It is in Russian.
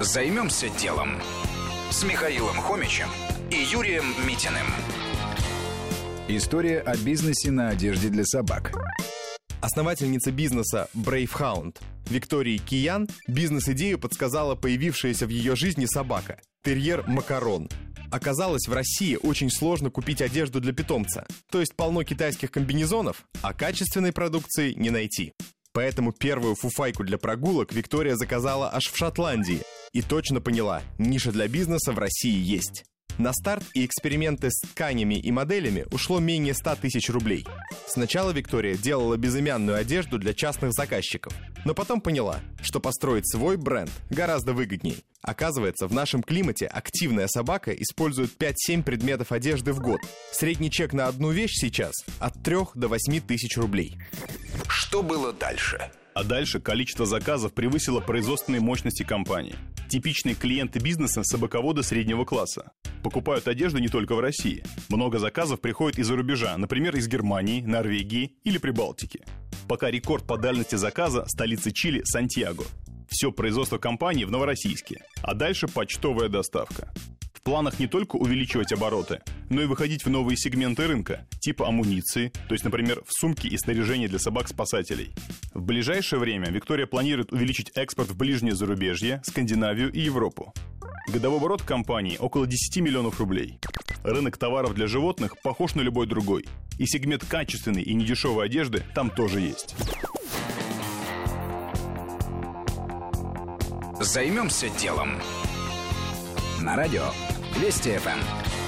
Займемся делом с Михаилом Хомичем и Юрием Митиным. История о бизнесе на одежде для собак. Основательница бизнеса Bravehound Виктории Киян бизнес-идею подсказала появившаяся в ее жизни собака – терьер Макарон. Оказалось, в России очень сложно купить одежду для питомца, то есть полно китайских комбинезонов, а качественной продукции не найти. Поэтому первую фуфайку для прогулок Виктория заказала аж в Шотландии и точно поняла, ниша для бизнеса в России есть. На старт и эксперименты с тканями и моделями ушло менее 100 тысяч рублей. Сначала Виктория делала безымянную одежду для частных заказчиков, но потом поняла, что построить свой бренд гораздо выгодней. Оказывается, в нашем климате активная собака использует 5-7 предметов одежды в год. Средний чек на одну вещь сейчас от 3 до 8 тысяч рублей. Что было дальше? А дальше количество заказов превысило производственные мощности компании. Типичные клиенты бизнеса – собаководы среднего класса. Покупают одежду не только в России. Много заказов приходит из-за рубежа, например, из Германии, Норвегии или Прибалтики. Пока рекорд по дальности заказа – столицы Чили – Сантьяго. Все производство компании в Новороссийске. А дальше почтовая доставка. В планах не только увеличивать обороты, но и выходить в новые сегменты рынка, типа амуниции, то есть, например, в сумки и снаряжение для собак-спасателей. В ближайшее время Виктория планирует увеличить экспорт в ближнее зарубежье, Скандинавию и Европу. Годовой оборот компании около 10 миллионов рублей. Рынок товаров для животных похож на любой другой. И сегмент качественной и недешевой одежды там тоже есть. Займемся делом. На радио Вести ФМ.